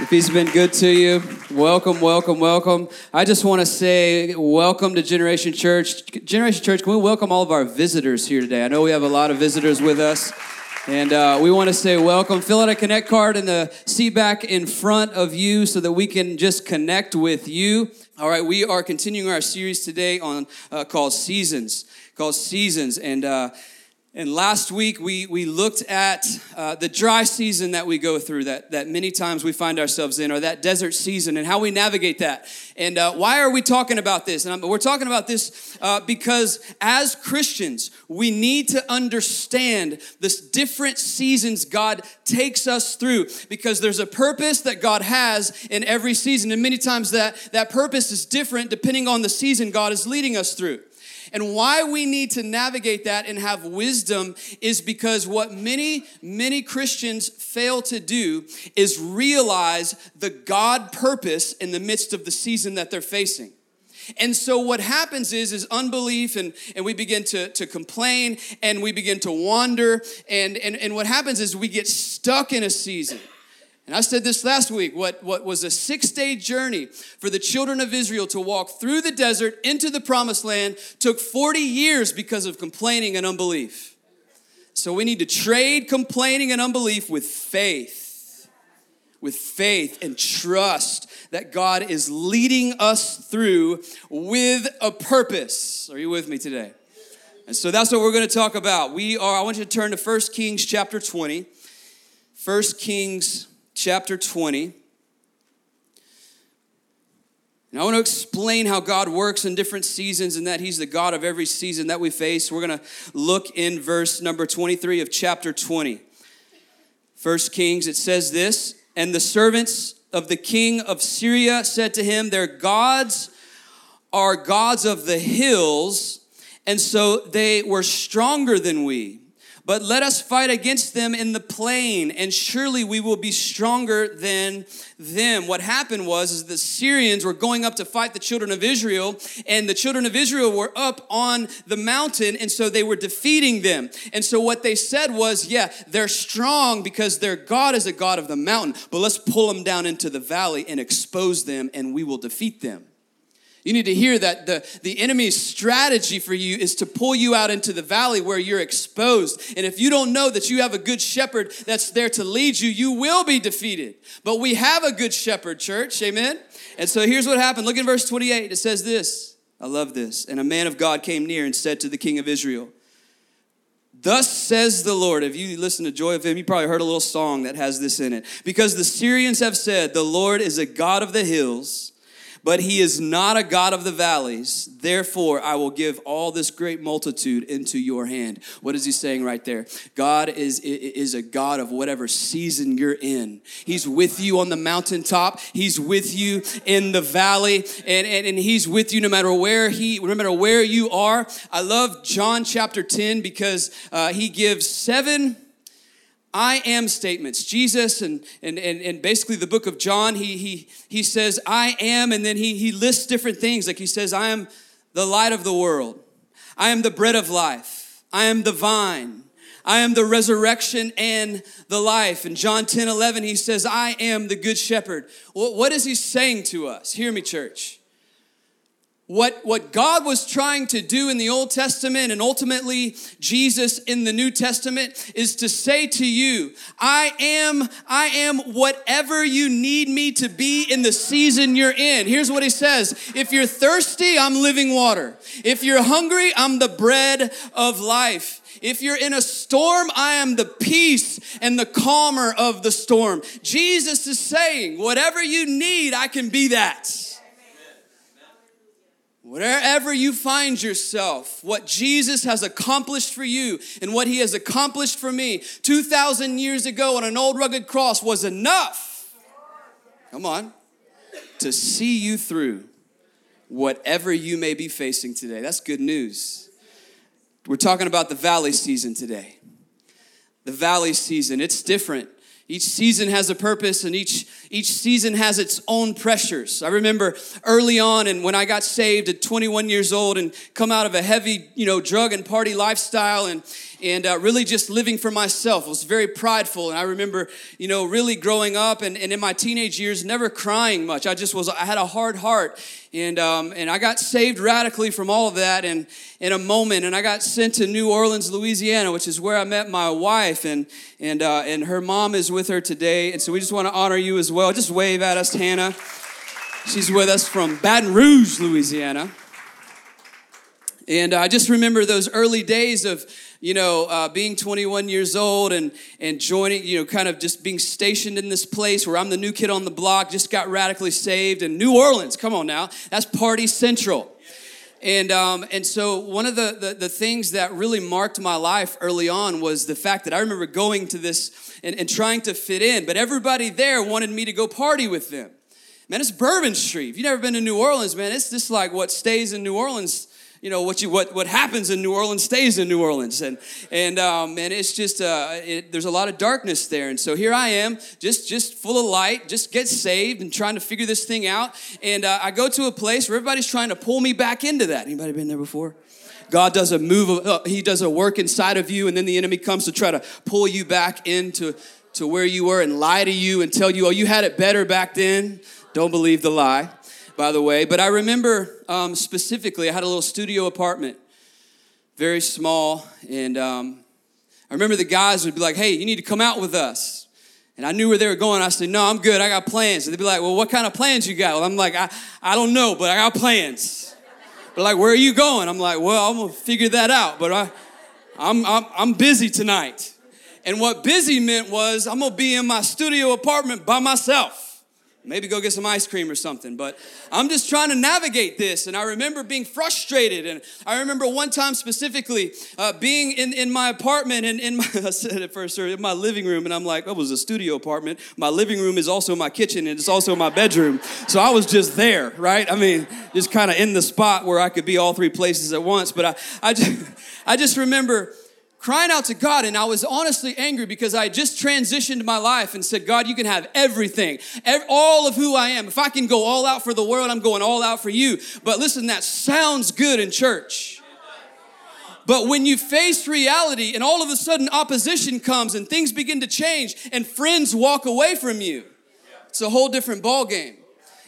If he's been good to you, welcome, welcome, welcome. I just want to say welcome to Generation Church. Generation Church, can we welcome all of our visitors here today? I know we have a lot of visitors with us. And uh, we want to say welcome. Fill out a connect card in the seat back in front of you so that we can just connect with you. All right, we are continuing our series today on uh, called Seasons, called Seasons. And uh, and last week we, we looked at uh, the dry season that we go through, that, that many times we find ourselves in, or that desert season, and how we navigate that. And uh, why are we talking about this? And I'm, we're talking about this uh, because as Christians, we need to understand this different seasons God takes us through because there's a purpose that God has in every season. And many times that, that purpose is different depending on the season God is leading us through. And why we need to navigate that and have wisdom is because what many, many Christians fail to do is realize the God purpose in the midst of the season that they're facing. And so what happens is is unbelief and, and we begin to, to complain and we begin to wander and, and, and what happens is we get stuck in a season. And I said this last week what, what was a six day journey for the children of Israel to walk through the desert into the promised land took 40 years because of complaining and unbelief. So we need to trade complaining and unbelief with faith, with faith and trust that God is leading us through with a purpose. Are you with me today? And so that's what we're going to talk about. We are, I want you to turn to 1 Kings chapter 20. 1 Kings chapter 20. And I want to explain how God works in different seasons and that He's the God of every season that we face. We're going to look in verse number 23 of chapter 20. First Kings, it says this And the servants of the king of Syria said to him, Their gods are gods of the hills, and so they were stronger than we. But let us fight against them in the plain, and surely we will be stronger than them. What happened was is the Syrians were going up to fight the children of Israel, and the children of Israel were up on the mountain, and so they were defeating them. And so what they said was, yeah, they're strong because their God is a God of the mountain, but let's pull them down into the valley and expose them, and we will defeat them. You need to hear that the, the enemy's strategy for you is to pull you out into the valley where you're exposed. And if you don't know that you have a good shepherd that's there to lead you, you will be defeated. But we have a good shepherd, church. Amen? And so here's what happened. Look at verse 28. It says this. I love this. And a man of God came near and said to the king of Israel, Thus says the Lord. If you listen to Joy of Him, you probably heard a little song that has this in it. Because the Syrians have said, The Lord is a God of the hills but he is not a God of the valleys. Therefore, I will give all this great multitude into your hand. What is he saying right there? God is, is a God of whatever season you're in. He's with you on the mountaintop, he's with you in the valley, and, and, and he's with you no matter where he, no matter where you are. I love John chapter 10 because uh, he gives seven I am statements. Jesus and, and, and, and basically the book of John, he, he, he says, I am, and then he, he lists different things. Like he says, I am the light of the world. I am the bread of life. I am the vine. I am the resurrection and the life. In John 10 11, he says, I am the good shepherd. what is he saying to us? Hear me, church what, what God was trying to do in the Old Testament and ultimately Jesus in the New Testament is to say to you, I am, I am whatever you need me to be in the season you're in. Here's what he says. If you're thirsty, I'm living water. If you're hungry, I'm the bread of life. If you're in a storm, I am the peace and the calmer of the storm. Jesus is saying, whatever you need, I can be that. Wherever you find yourself, what Jesus has accomplished for you and what he has accomplished for me 2,000 years ago on an old rugged cross was enough. Come on. To see you through whatever you may be facing today. That's good news. We're talking about the valley season today. The valley season, it's different each season has a purpose and each, each season has its own pressures. I remember early on and when I got saved at 21 years old and come out of a heavy, you know, drug and party lifestyle and, and uh, really just living for myself. I was very prideful, and I remember, you know, really growing up and, and in my teenage years, never crying much. I just was, I had a hard heart, and um, and I got saved radically from all of that, and in a moment, and I got sent to New Orleans, Louisiana, which is where I met my wife, and and uh, and her mom is with her today, and so we just want to honor you as well. Just wave at us, Hannah. She's with us from Baton Rouge, Louisiana. And I just remember those early days of, you know, uh, being 21 years old and, and joining, you know, kind of just being stationed in this place where I'm the new kid on the block, just got radically saved. in New Orleans, come on now, that's party central. And, um, and so one of the, the, the, things that really marked my life early on was the fact that I remember going to this and, and trying to fit in, but everybody there wanted me to go party with them. Man, it's Bourbon Street. If you've never been to New Orleans, man, it's just like what stays in New Orleans you know what you what what happens in New Orleans stays in New Orleans, and and um, and it's just uh, it, there's a lot of darkness there, and so here I am, just just full of light, just get saved and trying to figure this thing out, and uh, I go to a place where everybody's trying to pull me back into that. Anybody been there before? God does a move, uh, He does a work inside of you, and then the enemy comes to try to pull you back into to where you were and lie to you and tell you, oh, you had it better back then. Don't believe the lie by the way. But I remember um, specifically, I had a little studio apartment, very small. And um, I remember the guys would be like, hey, you need to come out with us. And I knew where they were going. I said, no, I'm good. I got plans. And they'd be like, well, what kind of plans you got? Well, I'm like, I, I don't know, but I got plans. But like, where are you going? I'm like, well, I'm going to figure that out. But I, I'm, I'm, I'm busy tonight. And what busy meant was I'm going to be in my studio apartment by myself maybe go get some ice cream or something. But I'm just trying to navigate this. And I remember being frustrated. And I remember one time specifically uh, being in, in my apartment and in my, I said it first, in my living room. And I'm like, oh, it was a studio apartment. My living room is also my kitchen and it's also my bedroom. So I was just there, right? I mean, just kind of in the spot where I could be all three places at once. But I, I just, I just remember crying out to God, and I was honestly angry because I just transitioned my life and said, God, you can have everything, all of who I am. If I can go all out for the world, I'm going all out for you. But listen, that sounds good in church. But when you face reality and all of a sudden opposition comes and things begin to change and friends walk away from you, it's a whole different ball game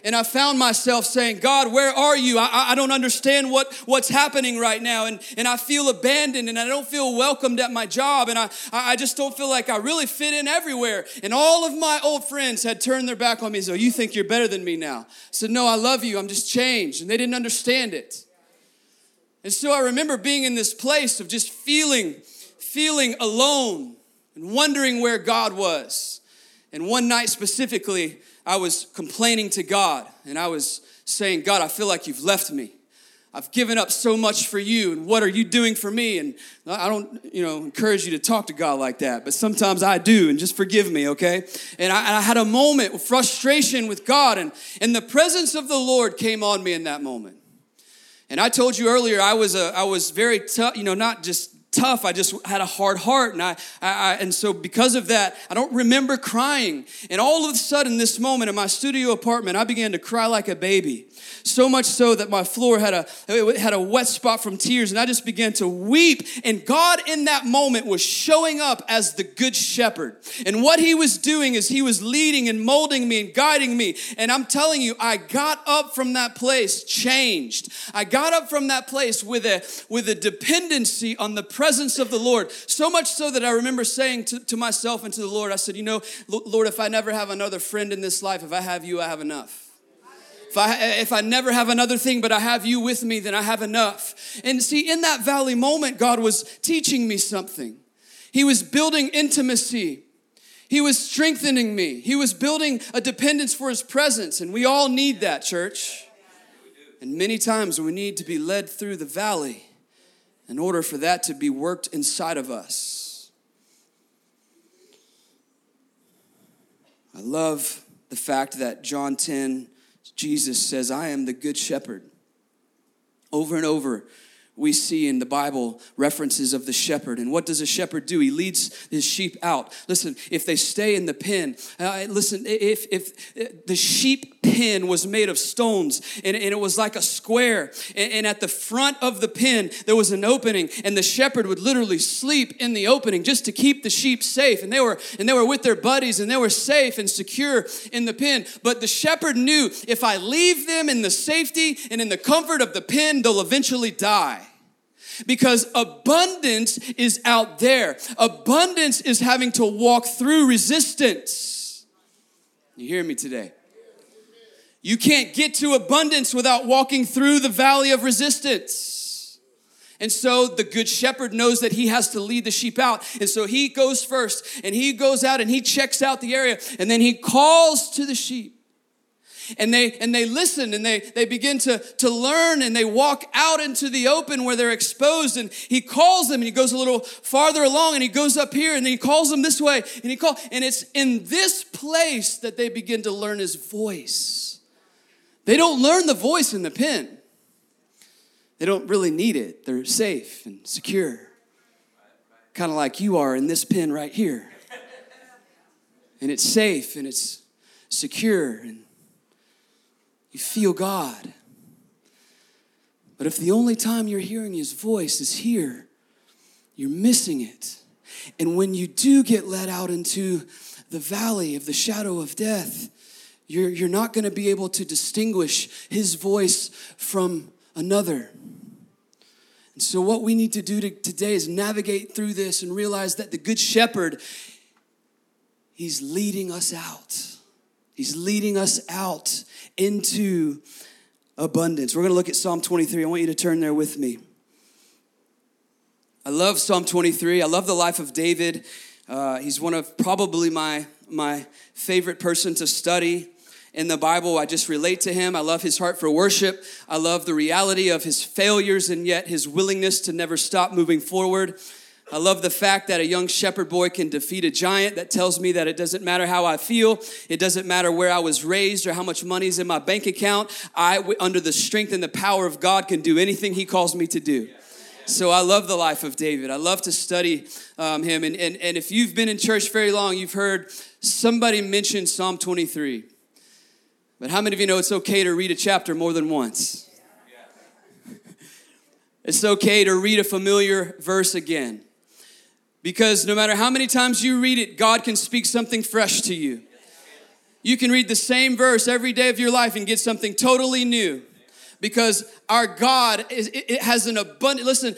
and I found myself saying, God, where are you? I, I don't understand what, what's happening right now. And, and I feel abandoned and I don't feel welcomed at my job. And I, I just don't feel like I really fit in everywhere. And all of my old friends had turned their back on me. So oh, you think you're better than me now? I said, No, I love you. I'm just changed. And they didn't understand it. And so I remember being in this place of just feeling, feeling alone and wondering where God was. And one night specifically, I was complaining to God and I was saying, God, I feel like you've left me. I've given up so much for you, and what are you doing for me? And I don't, you know, encourage you to talk to God like that, but sometimes I do, and just forgive me, okay? And I, and I had a moment of frustration with God, and, and the presence of the Lord came on me in that moment. And I told you earlier, I was a, I was very tough, you know, not just tough. I just had a hard heart. And, I, I, and so, because of that, I don't remember crying. And all of a sudden, this moment in my studio apartment, I began to cry like a baby. So much so that my floor had a, had a wet spot from tears. And I just began to weep. And God, in that moment, was showing up as the good shepherd. And what he was doing is he was leading and molding me and guiding me. And I'm telling you, I got up from that place changed. I got up from that place with a, with a dependency on the presence of the Lord. So much so that I remember saying to, to myself and to the Lord, I said, You know, Lord, if I never have another friend in this life, if I have you, I have enough. If I, if I never have another thing, but I have you with me, then I have enough. And see, in that valley moment, God was teaching me something. He was building intimacy. He was strengthening me. He was building a dependence for His presence. And we all need that, church. And many times we need to be led through the valley in order for that to be worked inside of us. I love the fact that John 10, Jesus says, I am the good shepherd. Over and over, we see in the Bible references of the shepherd. And what does a shepherd do? He leads his sheep out. Listen, if they stay in the pen, uh, listen, if, if uh, the sheep pen was made of stones and, and it was like a square, and, and at the front of the pen, there was an opening, and the shepherd would literally sleep in the opening just to keep the sheep safe. And they were, and they were with their buddies and they were safe and secure in the pen. But the shepherd knew if I leave them in the safety and in the comfort of the pen, they'll eventually die because abundance is out there. Abundance is having to walk through resistance. You hear me today? You can't get to abundance without walking through the valley of resistance. And so the good shepherd knows that he has to lead the sheep out. And so he goes first and he goes out and he checks out the area and then he calls to the sheep and they and they listen and they they begin to to learn and they walk out into the open where they're exposed. And he calls them and he goes a little farther along and he goes up here and he calls them this way and he call and it's in this place that they begin to learn his voice. They don't learn the voice in the pen. They don't really need it. They're safe and secure. Kind of like you are in this pen right here. And it's safe and it's secure and you feel God. But if the only time you're hearing his voice is here, you're missing it. And when you do get let out into the valley of the shadow of death, you're, you're not going to be able to distinguish his voice from another. And so, what we need to do to, today is navigate through this and realize that the Good Shepherd, he's leading us out. He's leading us out into abundance. We're going to look at Psalm 23. I want you to turn there with me. I love Psalm 23. I love the life of David. Uh, he's one of probably my, my favorite person to study in the Bible. I just relate to him. I love his heart for worship. I love the reality of his failures and yet his willingness to never stop moving forward. I love the fact that a young shepherd boy can defeat a giant. That tells me that it doesn't matter how I feel. It doesn't matter where I was raised or how much money's in my bank account. I, under the strength and the power of God, can do anything He calls me to do. So I love the life of David. I love to study um, him. And, and, and if you've been in church very long, you've heard somebody mention Psalm 23. But how many of you know it's okay to read a chapter more than once? It's okay to read a familiar verse again. Because no matter how many times you read it, God can speak something fresh to you. You can read the same verse every day of your life and get something totally new. Because our God is, it has an abundant, listen,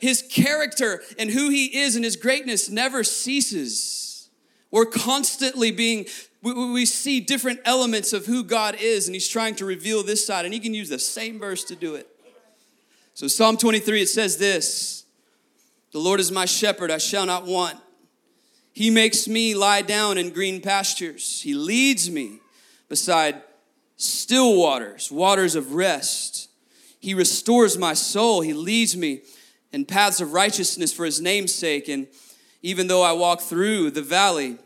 his character and who he is and his greatness never ceases. We're constantly being, we, see different elements of who God is, and he's trying to reveal this side, and he can use the same verse to do it. So, Psalm 23, it says this the Lord is my shepherd, I shall not want. He makes me lie down in green pastures. He leads me beside still waters, waters of rest. He restores my soul. He leads me in paths of righteousness for his name's sake. And even though I walk through the valley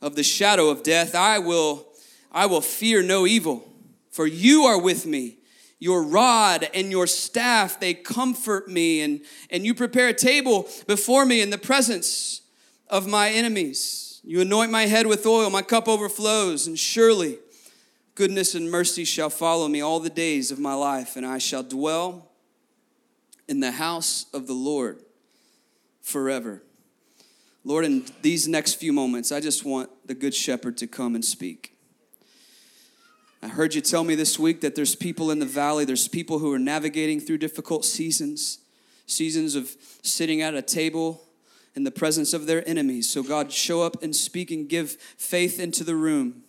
of the shadow of death, I will, I will fear no evil, for you are with me your rod and your staff they comfort me and and you prepare a table before me in the presence of my enemies. You anoint my head with oil my cup overflows and surely goodness and mercy shall follow me all the days of my life and i shall dwell in the house of the lord forever. Lord in these next few moments i just want the good shepherd to come and speak I heard you tell me this week that there's people in the valley, there's people who are navigating through difficult seasons, seasons of sitting at a table in the presence of their enemies. So, God, show up and speak and give faith into the room.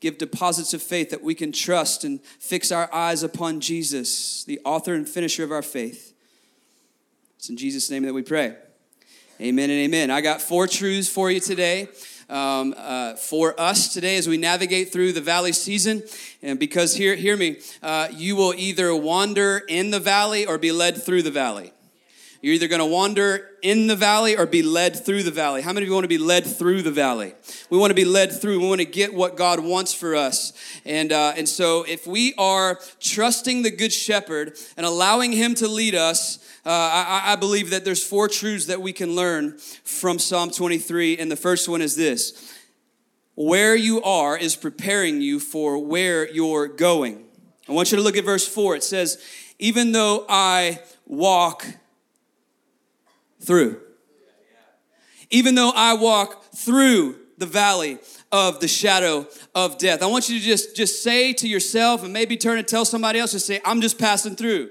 Give deposits of faith that we can trust and fix our eyes upon Jesus, the author and finisher of our faith. It's in Jesus' name that we pray. Amen and amen. I got four truths for you today um, uh, for us today as we navigate through the valley season. And because, hear, hear me, uh, you will either wander in the valley or be led through the valley. You're either going to wander in the valley or be led through the valley. How many of you want to be led through the valley? We want to be led through. We want to get what God wants for us. And, uh, and so, if we are trusting the Good Shepherd and allowing Him to lead us, uh, I, I believe that there's four truths that we can learn from Psalm 23. And the first one is this Where you are is preparing you for where you're going. I want you to look at verse 4. It says, Even though I walk through. Even though I walk through the valley of the shadow of death. I want you to just, just say to yourself and maybe turn and tell somebody else, to say, I'm just passing through.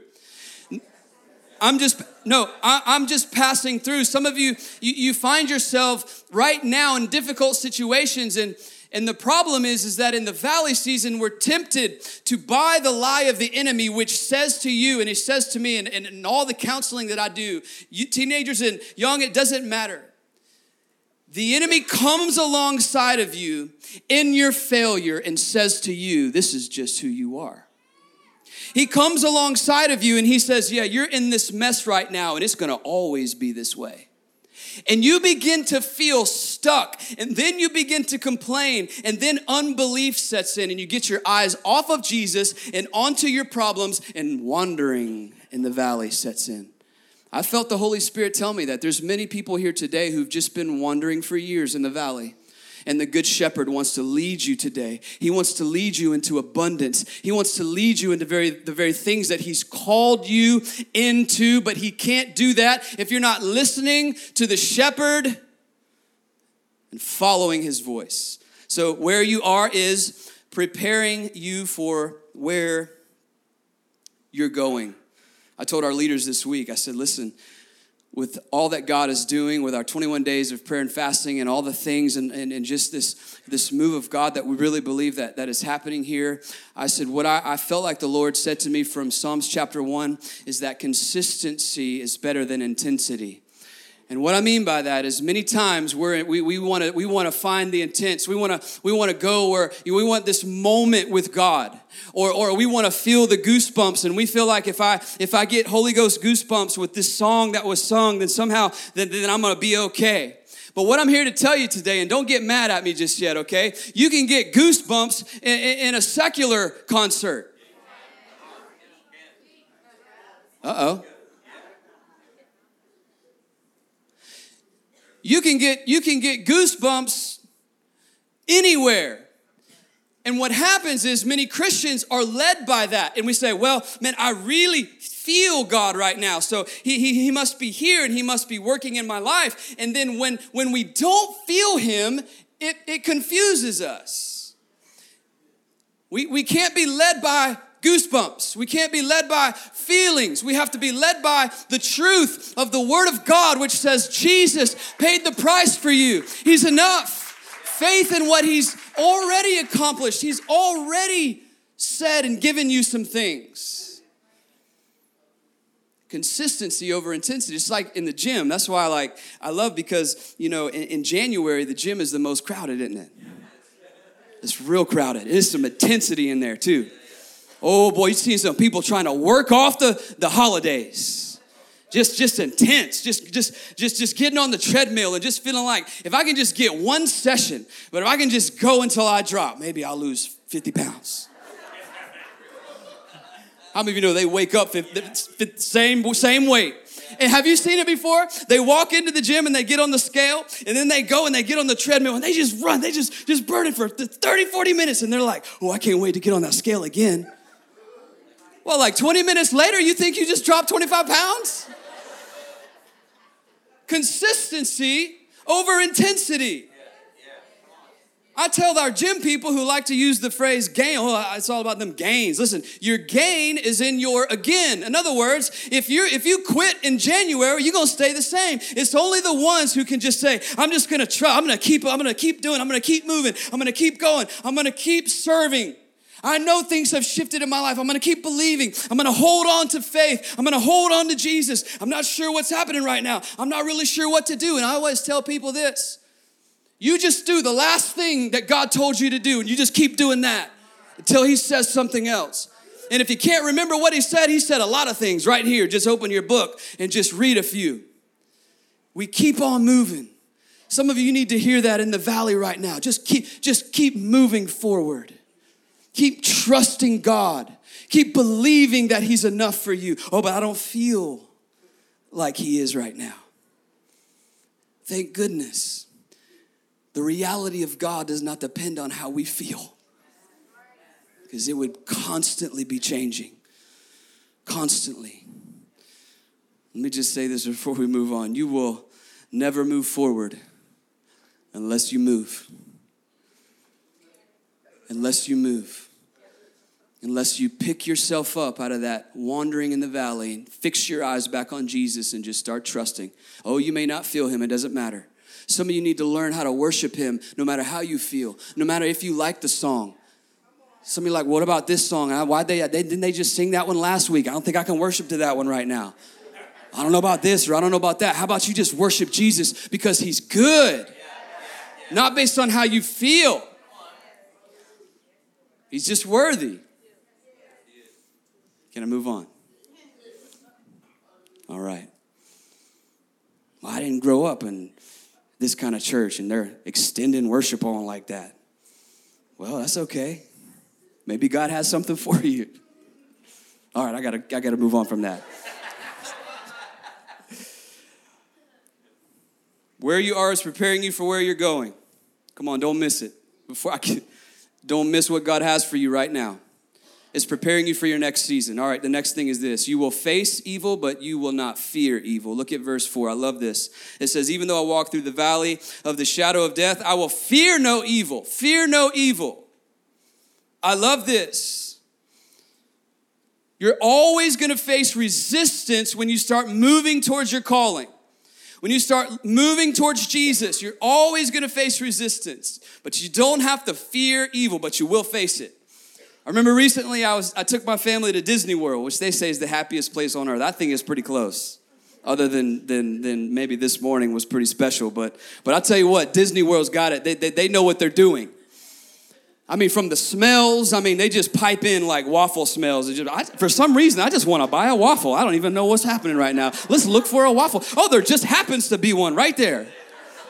I'm just, no, I, am just passing through. Some of you, you, you find yourself right now in difficult situations and and the problem is, is that in the valley season, we're tempted to buy the lie of the enemy, which says to you, and he says to me, and, and, and all the counseling that I do, you teenagers and young, it doesn't matter. The enemy comes alongside of you in your failure and says to you, This is just who you are. He comes alongside of you and he says, Yeah, you're in this mess right now, and it's gonna always be this way and you begin to feel stuck, and then you begin to complain, and then unbelief sets in, and you get your eyes off of Jesus and onto your problems, and wandering in the valley sets in. I felt the Holy Spirit tell me that there's many people here today who've just been wandering for years in the valley. And the Good Shepherd wants to lead you today. He wants to lead you into abundance. He wants to lead you into very, the very things that He's called you into, but He can't do that if you're not listening to the Shepherd and following His voice. So, where you are is preparing you for where you're going. I told our leaders this week, I said, listen, with all that God is doing, with our 21 days of prayer and fasting and all the things and, and, and just this, this move of God that we really believe that, that is happening here, I said, what I, I felt like the Lord said to me from Psalms chapter 1 is that consistency is better than intensity. And what I mean by that is many times we're, we we want to we want to find the intense. We want to we want to go where we want this moment with God, or or we want to feel the goosebumps, and we feel like if I if I get Holy Ghost goosebumps with this song that was sung, then somehow then, then I'm gonna be okay. But what I'm here to tell you today, and don't get mad at me just yet, okay? You can get goosebumps in, in, in a secular concert. Uh oh. You can get you can get goosebumps anywhere. And what happens is many christians are led by that. And we say well man i really feel god right now. So he, he, he must be here and he must be working in my life. And then when when we don't feel him it, it confuses us. We, we can't be led by goosebumps. We can't be led by feelings. We have to be led by the truth of the Word of God, which says Jesus paid the price for you. He's enough. Faith in what He's already accomplished, He's already said and given you some things. Consistency over intensity. It's like in the gym. That's why I like I love because you know in, in January the gym is the most crowded, isn't it? It's real crowded. There's some intensity in there too. Oh boy, you see some people trying to work off the, the holidays. Just, just intense, just, just, just, just getting on the treadmill and just feeling like if I can just get one session, but if I can just go until I drop, maybe I'll lose 50 pounds. How many of you know they wake up the same, same weight? And have you seen it before? They walk into the gym and they get on the scale and then they go and they get on the treadmill and they just run. They just, just burn it for 30, 40 minutes and they're like, oh, I can't wait to get on that scale again. Well, like 20 minutes later, you think you just dropped 25 pounds? Consistency over intensity. I tell our gym people who like to use the phrase gain, oh, it's all about them gains. Listen, your gain is in your again. In other words, if you if you quit in January, you're gonna stay the same. It's only the ones who can just say, I'm just gonna try, I'm gonna keep, I'm gonna keep doing, I'm gonna keep moving, I'm gonna keep going, I'm gonna keep serving. I know things have shifted in my life. I'm gonna keep believing. I'm gonna hold on to faith. I'm gonna hold on to Jesus. I'm not sure what's happening right now. I'm not really sure what to do. And I always tell people this you just do the last thing that God told you to do, and you just keep doing that until He says something else. And if you can't remember what he said, he said a lot of things right here. Just open your book and just read a few. We keep on moving. Some of you need to hear that in the valley right now. Just keep just keep moving forward. Keep trusting God. Keep believing that he's enough for you. Oh, but I don't feel like he is right now. Thank goodness. The reality of God does not depend on how we feel because it would constantly be changing. Constantly. Let me just say this before we move on. You will never move forward unless you move. Unless you move. Unless you pick yourself up out of that wandering in the valley and fix your eyes back on Jesus and just start trusting. Oh, you may not feel him, it doesn't matter. Some of you need to learn how to worship him no matter how you feel, no matter if you like the song. Some of you like, what about this song? Why they, they didn't they just sing that one last week? I don't think I can worship to that one right now. I don't know about this or I don't know about that. How about you just worship Jesus because he's good? Not based on how you feel. He's just worthy. Can I move on? All right. Well, I didn't grow up in this kind of church and they're extending worship on like that. Well, that's okay. Maybe God has something for you. All right, I gotta, I gotta move on from that. where you are is preparing you for where you're going. Come on, don't miss it. Before I can, don't miss what God has for you right now. It's preparing you for your next season. All right, the next thing is this you will face evil, but you will not fear evil. Look at verse 4. I love this. It says, Even though I walk through the valley of the shadow of death, I will fear no evil. Fear no evil. I love this. You're always going to face resistance when you start moving towards your calling. When you start moving towards Jesus, you're always going to face resistance. But you don't have to fear evil, but you will face it. I remember recently I was I took my family to Disney World, which they say is the happiest place on earth. I think it's pretty close. Other than than than maybe this morning was pretty special, but but I'll tell you what, Disney World's got it. They, they, they know what they're doing. I mean, from the smells, I mean, they just pipe in like waffle smells. Just, I, for some reason, I just want to buy a waffle. I don't even know what's happening right now. Let's look for a waffle. Oh, there just happens to be one right there.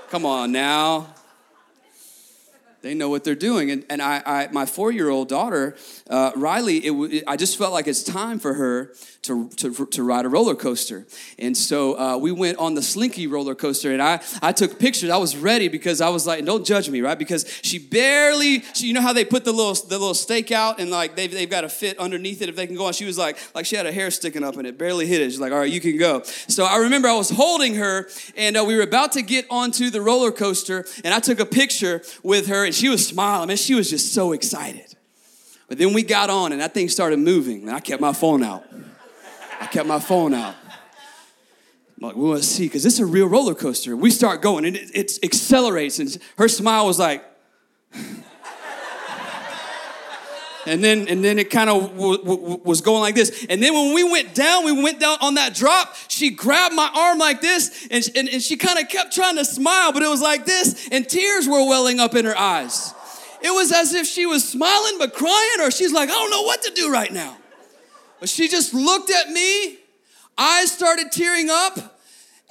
Come on now. They know what they're doing. And, and I, I my four year old daughter, uh, Riley, it, it, I just felt like it's time for her to, to, to ride a roller coaster. And so uh, we went on the Slinky roller coaster, and I, I took pictures. I was ready because I was like, don't judge me, right? Because she barely, she, you know how they put the little, the little stake out and like they've, they've got to fit underneath it if they can go on. She was like, like she had a hair sticking up and it barely hit it. She's like, all right, you can go. So I remember I was holding her, and uh, we were about to get onto the roller coaster, and I took a picture with her and she was smiling. Man, she was just so excited. But then we got on and that thing started moving, and I kept my phone out. I kept my phone out. I'm like, we want to see, because it's a real roller coaster. We start going, and it, it accelerates, and her smile was like, and then and then it kind of w- w- was going like this and then when we went down we went down on that drop she grabbed my arm like this and, and, and she kind of kept trying to smile but it was like this and tears were welling up in her eyes it was as if she was smiling but crying, or she's like, I don't know what to do right now. But she just looked at me, eyes started tearing up,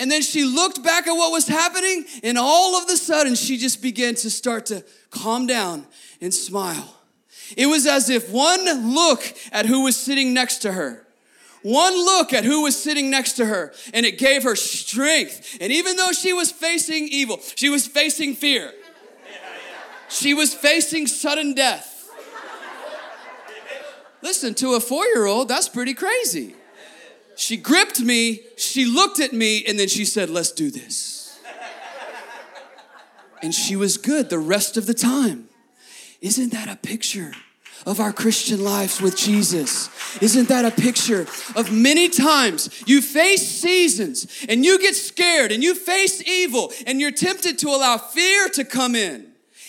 and then she looked back at what was happening, and all of a sudden she just began to start to calm down and smile. It was as if one look at who was sitting next to her, one look at who was sitting next to her, and it gave her strength. And even though she was facing evil, she was facing fear. She was facing sudden death. Listen, to a four year old, that's pretty crazy. She gripped me, she looked at me, and then she said, Let's do this. And she was good the rest of the time. Isn't that a picture? of our Christian lives with Jesus. Isn't that a picture of many times you face seasons and you get scared and you face evil and you're tempted to allow fear to come in?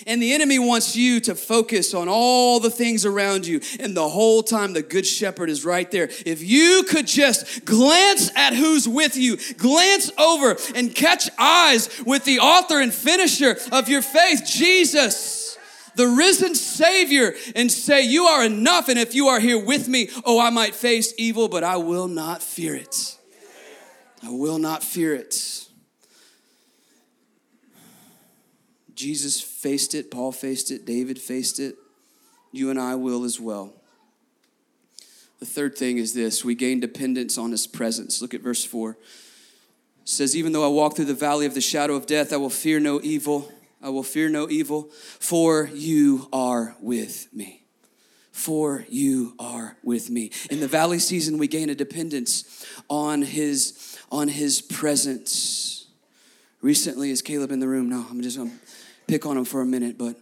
And the enemy wants you to focus on all the things around you. And the whole time, the good shepherd is right there. If you could just glance at who's with you, glance over and catch eyes with the author and finisher of your faith, Jesus the risen Savior, and say, You are enough. And if you are here with me, oh, I might face evil, but I will not fear it. I will not fear it. Jesus faced it, Paul faced it, David faced it. You and I will as well. The third thing is this we gain dependence on his presence. Look at verse 4. It says, Even though I walk through the valley of the shadow of death, I will fear no evil. I will fear no evil, for you are with me. For you are with me. In the valley season, we gain a dependence on his, on his presence. Recently, is Caleb in the room? No, I'm just gonna pick on him for a minute, but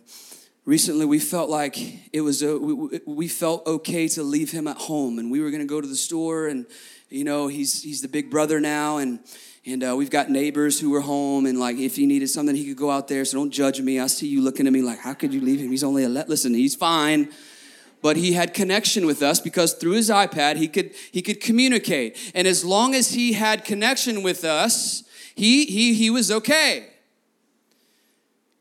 recently we felt like it was uh, a, we, we felt okay to leave him at home and we were going to go to the store and you know he's he's the big brother now and and uh, we've got neighbors who were home and like if he needed something he could go out there so don't judge me. I see you looking at me like how could you leave him? He's only a let listen he's fine. But he had connection with us because through his ipad he could he could communicate. And as long as he had connection with us he he he was okay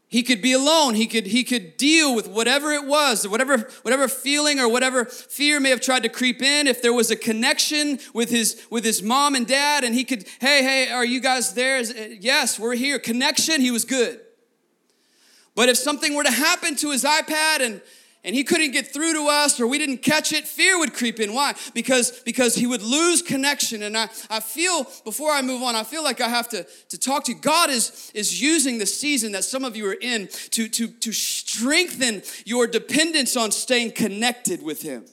he could be alone. He could he could deal with whatever it was whatever whatever feeling or whatever fear may have tried to creep in. If there was a connection with his with his mom and dad and he could hey hey are you guys there? Uh, yes we're here. Connection he was good. But if something were to happen to his ipad and and he couldn't get through to us or we didn't catch it, fear would creep in. Why? Because, because he would lose connection. And I, I feel, before I move on, I feel like I have to, to talk to you. God is, is using the season that some of you are in to, to, to strengthen your dependence on staying connected with him.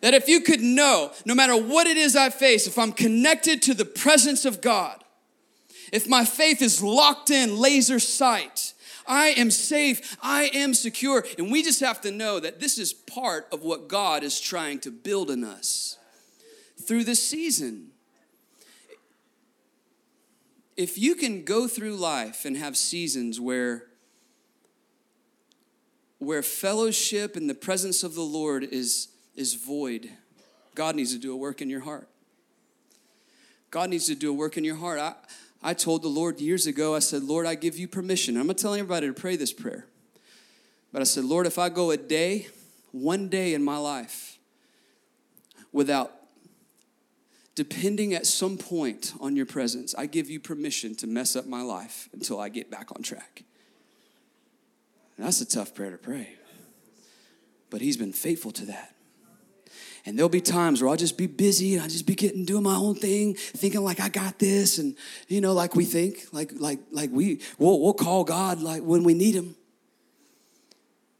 That if you could know, no matter what it is I face, if I'm connected to the presence of God, if my faith is locked in, laser sight, I am safe. I am secure. And we just have to know that this is part of what God is trying to build in us through this season. If you can go through life and have seasons where where fellowship and the presence of the Lord is is void, God needs to do a work in your heart. God needs to do a work in your heart. I, I told the Lord years ago, I said, Lord, I give you permission. I'm not telling everybody to pray this prayer. But I said, Lord, if I go a day, one day in my life without depending at some point on your presence, I give you permission to mess up my life until I get back on track. That's a tough prayer to pray. But he's been faithful to that. And there'll be times where I'll just be busy and I'll just be getting doing my own thing, thinking like I got this, and you know, like we think, like like like we we'll, we'll call God like when we need Him,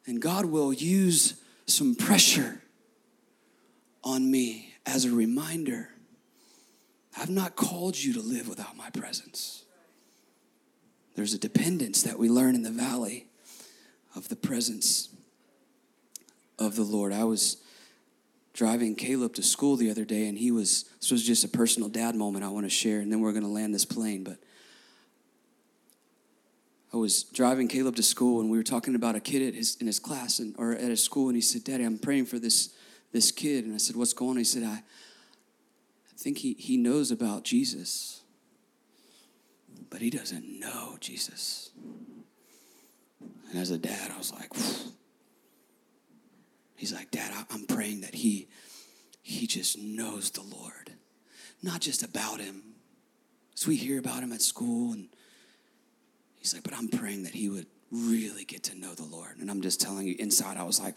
and God will use some pressure on me as a reminder. I've not called you to live without my presence. There's a dependence that we learn in the valley of the presence of the Lord. I was driving Caleb to school the other day, and he was, this was just a personal dad moment I want to share, and then we're going to land this plane. But I was driving Caleb to school, and we were talking about a kid his, in his class and, or at his school, and he said, Daddy, I'm praying for this, this kid. And I said, What's going on? He said, I, I think he, he knows about Jesus, but he doesn't know Jesus. And as a dad, I was like, Phew He's like, Dad, I'm praying that he, he just knows the Lord, not just about him. So we hear about him at school, and he's like, but I'm praying that he would really get to know the Lord. And I'm just telling you, inside, I was like,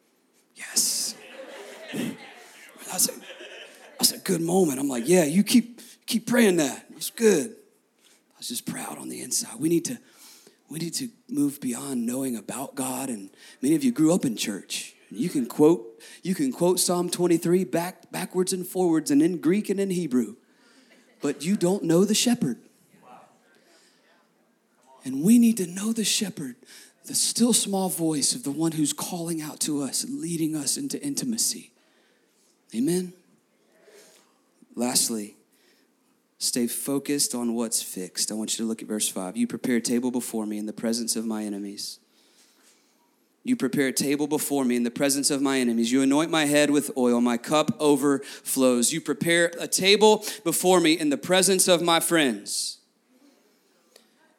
yes. That's a, that's a good moment. I'm like, yeah, you keep keep praying that. It's good. I was just proud on the inside. We need to we need to move beyond knowing about God. And many of you grew up in church. You can quote, you can quote Psalm 23 back, backwards and forwards and in Greek and in Hebrew, but you don't know the shepherd. And we need to know the shepherd, the still small voice of the one who's calling out to us and leading us into intimacy. Amen. Lastly, stay focused on what's fixed. I want you to look at verse 5. You prepare a table before me in the presence of my enemies. You prepare a table before me in the presence of my enemies. You anoint my head with oil. My cup overflows. You prepare a table before me in the presence of my friends.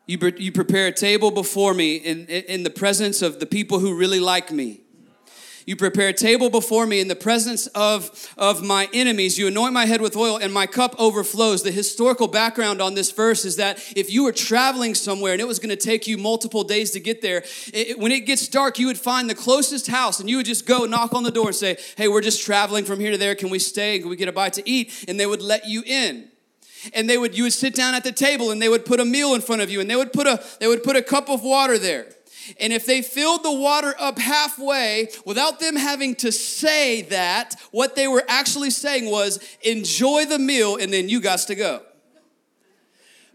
You, pre- you prepare a table before me in, in the presence of the people who really like me. You prepare a table before me in the presence of, of my enemies. You anoint my head with oil, and my cup overflows. The historical background on this verse is that if you were traveling somewhere and it was going to take you multiple days to get there, it, when it gets dark, you would find the closest house and you would just go knock on the door and say, Hey, we're just traveling from here to there. Can we stay? Can we get a bite to eat? And they would let you in and they would you would sit down at the table and they would put a meal in front of you and they would put a they would put a cup of water there and if they filled the water up halfway without them having to say that, what they were actually saying was, enjoy the meal and then you got to go.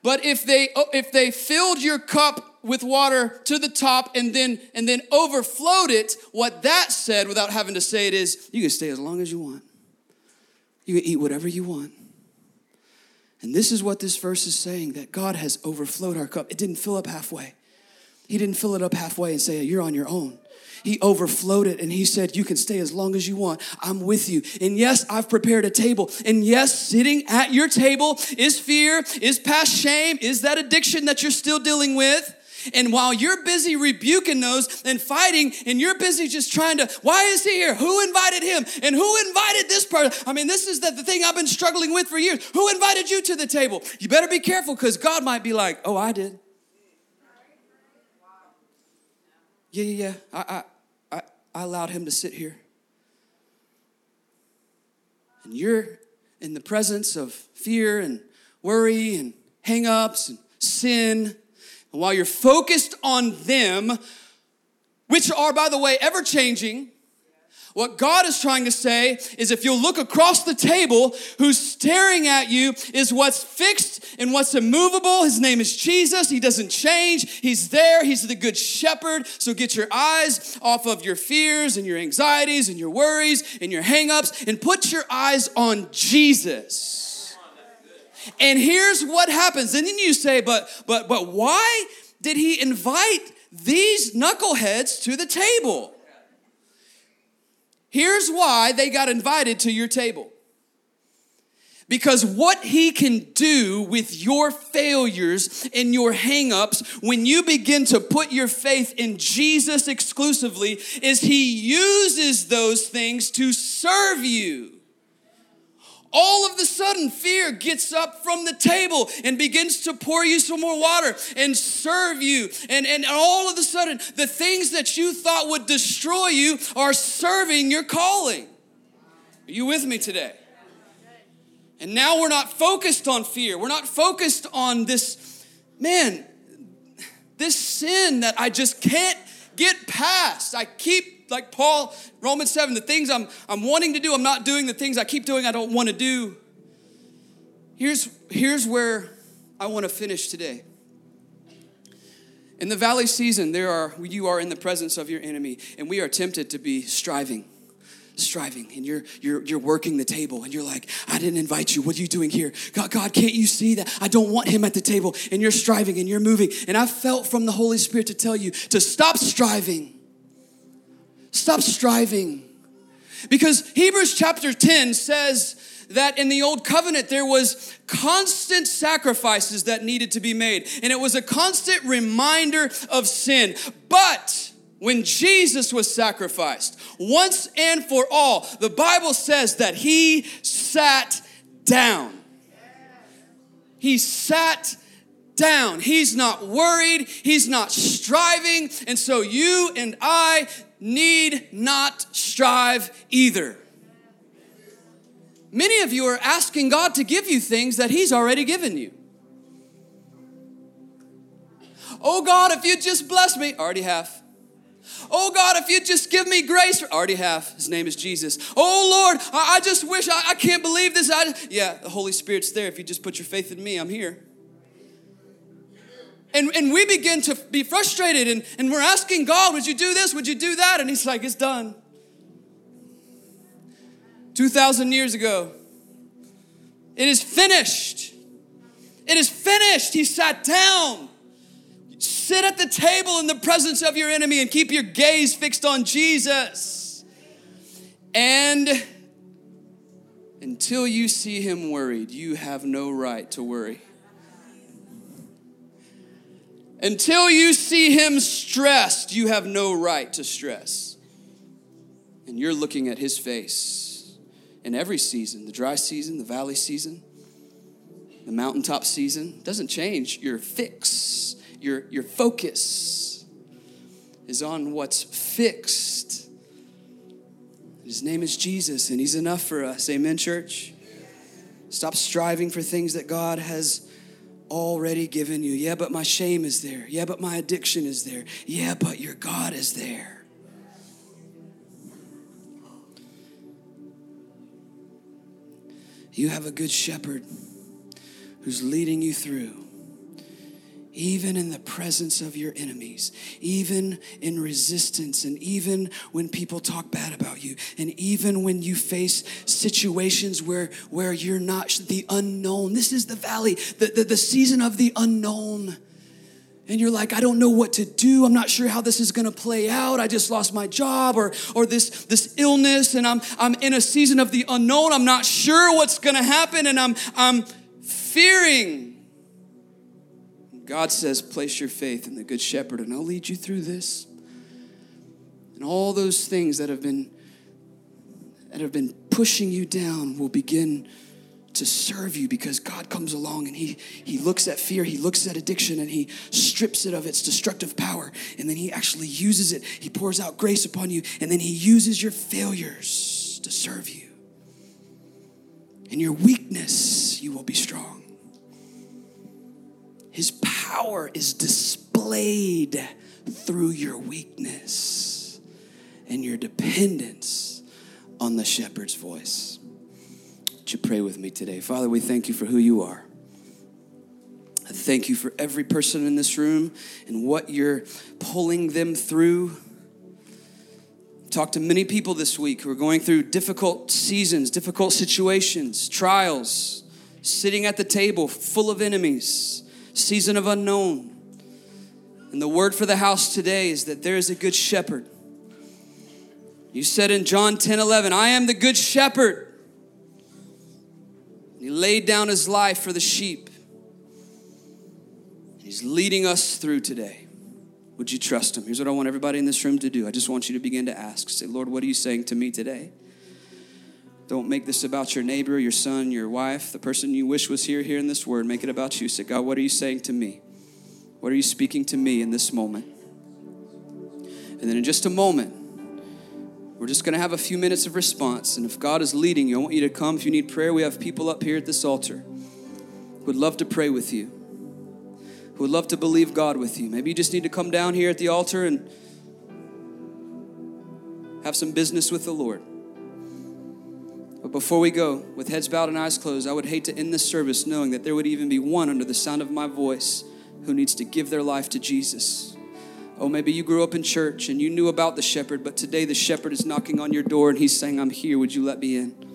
But if they oh, if they filled your cup with water to the top and then and then overflowed it, what that said without having to say it is, you can stay as long as you want. You can eat whatever you want. And this is what this verse is saying that God has overflowed our cup. It didn't fill up halfway. He didn't fill it up halfway and say, You're on your own. He overflowed it and he said, You can stay as long as you want. I'm with you. And yes, I've prepared a table. And yes, sitting at your table is fear, is past shame, is that addiction that you're still dealing with. And while you're busy rebuking those and fighting, and you're busy just trying to, why is he here? Who invited him? And who invited this person? I mean, this is the, the thing I've been struggling with for years. Who invited you to the table? You better be careful because God might be like, oh, I did. Yeah, yeah, yeah. I, I, I, I allowed him to sit here. And you're in the presence of fear and worry and hangups and sin. And while you're focused on them, which are, by the way, ever changing, what God is trying to say is if you'll look across the table, who's staring at you is what's fixed and what's immovable. His name is Jesus. He doesn't change. He's there. He's the good shepherd. So get your eyes off of your fears and your anxieties and your worries and your hangups and put your eyes on Jesus. And here's what happens. And then you say, but but but why did he invite these knuckleheads to the table? Here's why they got invited to your table. Because what he can do with your failures and your hangups when you begin to put your faith in Jesus exclusively is he uses those things to serve you all of the sudden fear gets up from the table and begins to pour you some more water and serve you. And, and all of a sudden the things that you thought would destroy you are serving your calling. Are you with me today? And now we're not focused on fear. We're not focused on this man this sin that i just can't get past. I keep like Paul, Romans 7, the things I'm, I'm wanting to do, I'm not doing. The things I keep doing, I don't want to do. Here's, here's where I want to finish today. In the valley season, there are you are in the presence of your enemy, and we are tempted to be striving striving. And you're you're you're working the table and you're like i didn't invite you. What are you doing here? God god can't you see that? I don't want him at the table. And you're striving and you're moving. And i felt from the holy spirit to tell you to stop striving Stop striving. Because Hebrews chapter 10 says that in the old covenant there was constant sacrifices that needed to be made and it was a constant reminder of sin. But when Jesus was sacrificed once and for all, the Bible says that he sat down. He sat down. He's not worried. He's not striving. And so you and I need not strive either. Many of you are asking God to give you things that He's already given you. Oh God, if you just bless me, already have. Oh God, if you just give me grace, already have. His name is Jesus. Oh Lord, I, I just wish I, I, can't believe this. I, yeah, the Holy Spirit's there. If you just put your faith in me, I'm here. And, and we begin to be frustrated and, and we're asking God, would you do this? Would you do that? And He's like, it's done. 2,000 years ago, it is finished. It is finished. He sat down. Sit at the table in the presence of your enemy and keep your gaze fixed on Jesus. And until you see him worried, you have no right to worry. Until you see him stressed, you have no right to stress. And you're looking at his face in every season the dry season, the valley season, the mountaintop season. doesn't change. Your fix, your, your focus is on what's fixed. His name is Jesus, and he's enough for us. Amen, church? Stop striving for things that God has already given you. Yeah, but my shame is there. Yeah, but my addiction is there. Yeah, but your God is there. You have a good shepherd who's leading you through even in the presence of your enemies, even in resistance, and even when people talk bad about you, and even when you face situations where, where you're not the unknown. This is the valley, the, the, the season of the unknown. And you're like, I don't know what to do. I'm not sure how this is gonna play out. I just lost my job or, or this, this illness, and I'm, I'm in a season of the unknown. I'm not sure what's gonna happen, and I'm, I'm fearing God says, place your faith in the Good Shepherd, and I'll lead you through this. And all those things that have been that have been pushing you down will begin to serve you because God comes along and he he looks at fear, he looks at addiction and he strips it of its destructive power and then he actually uses it. He pours out grace upon you and then he uses your failures to serve you. In your weakness, you will be strong. His power is displayed through your weakness and your dependence on the shepherd's voice. Would you pray with me today? Father, we thank you for who you are. I thank you for every person in this room and what you're pulling them through. Talked to many people this week who are going through difficult seasons, difficult situations, trials, sitting at the table full of enemies season of unknown. And the word for the house today is that there is a good shepherd. You said in John 10 11, I am the good shepherd. He laid down his life for the sheep. He's leading us through today. Would you trust him? Here's what I want everybody in this room to do. I just want you to begin to ask. Say, Lord, what are you saying to me today? Don't make this about your neighbor, your son, your wife, the person you wish was here, in this word. Make it about you. Say, God, what are you saying to me? What are you speaking to me in this moment? And then in just a moment, we're just going to have a few minutes of response. And if God is leading you, I want you to come. If you need prayer, we have people up here at this altar who would love to pray with you, who would love to believe God with you. Maybe you just need to come down here at the altar and have some business with the Lord. But before we go, with heads bowed and eyes closed, I would hate to end this service knowing that there would even be one under the sound of my voice who needs to give their life to Jesus. Oh, maybe you grew up in church and you knew about the shepherd, but today the shepherd is knocking on your door and he's saying, I'm here. Would you let me in?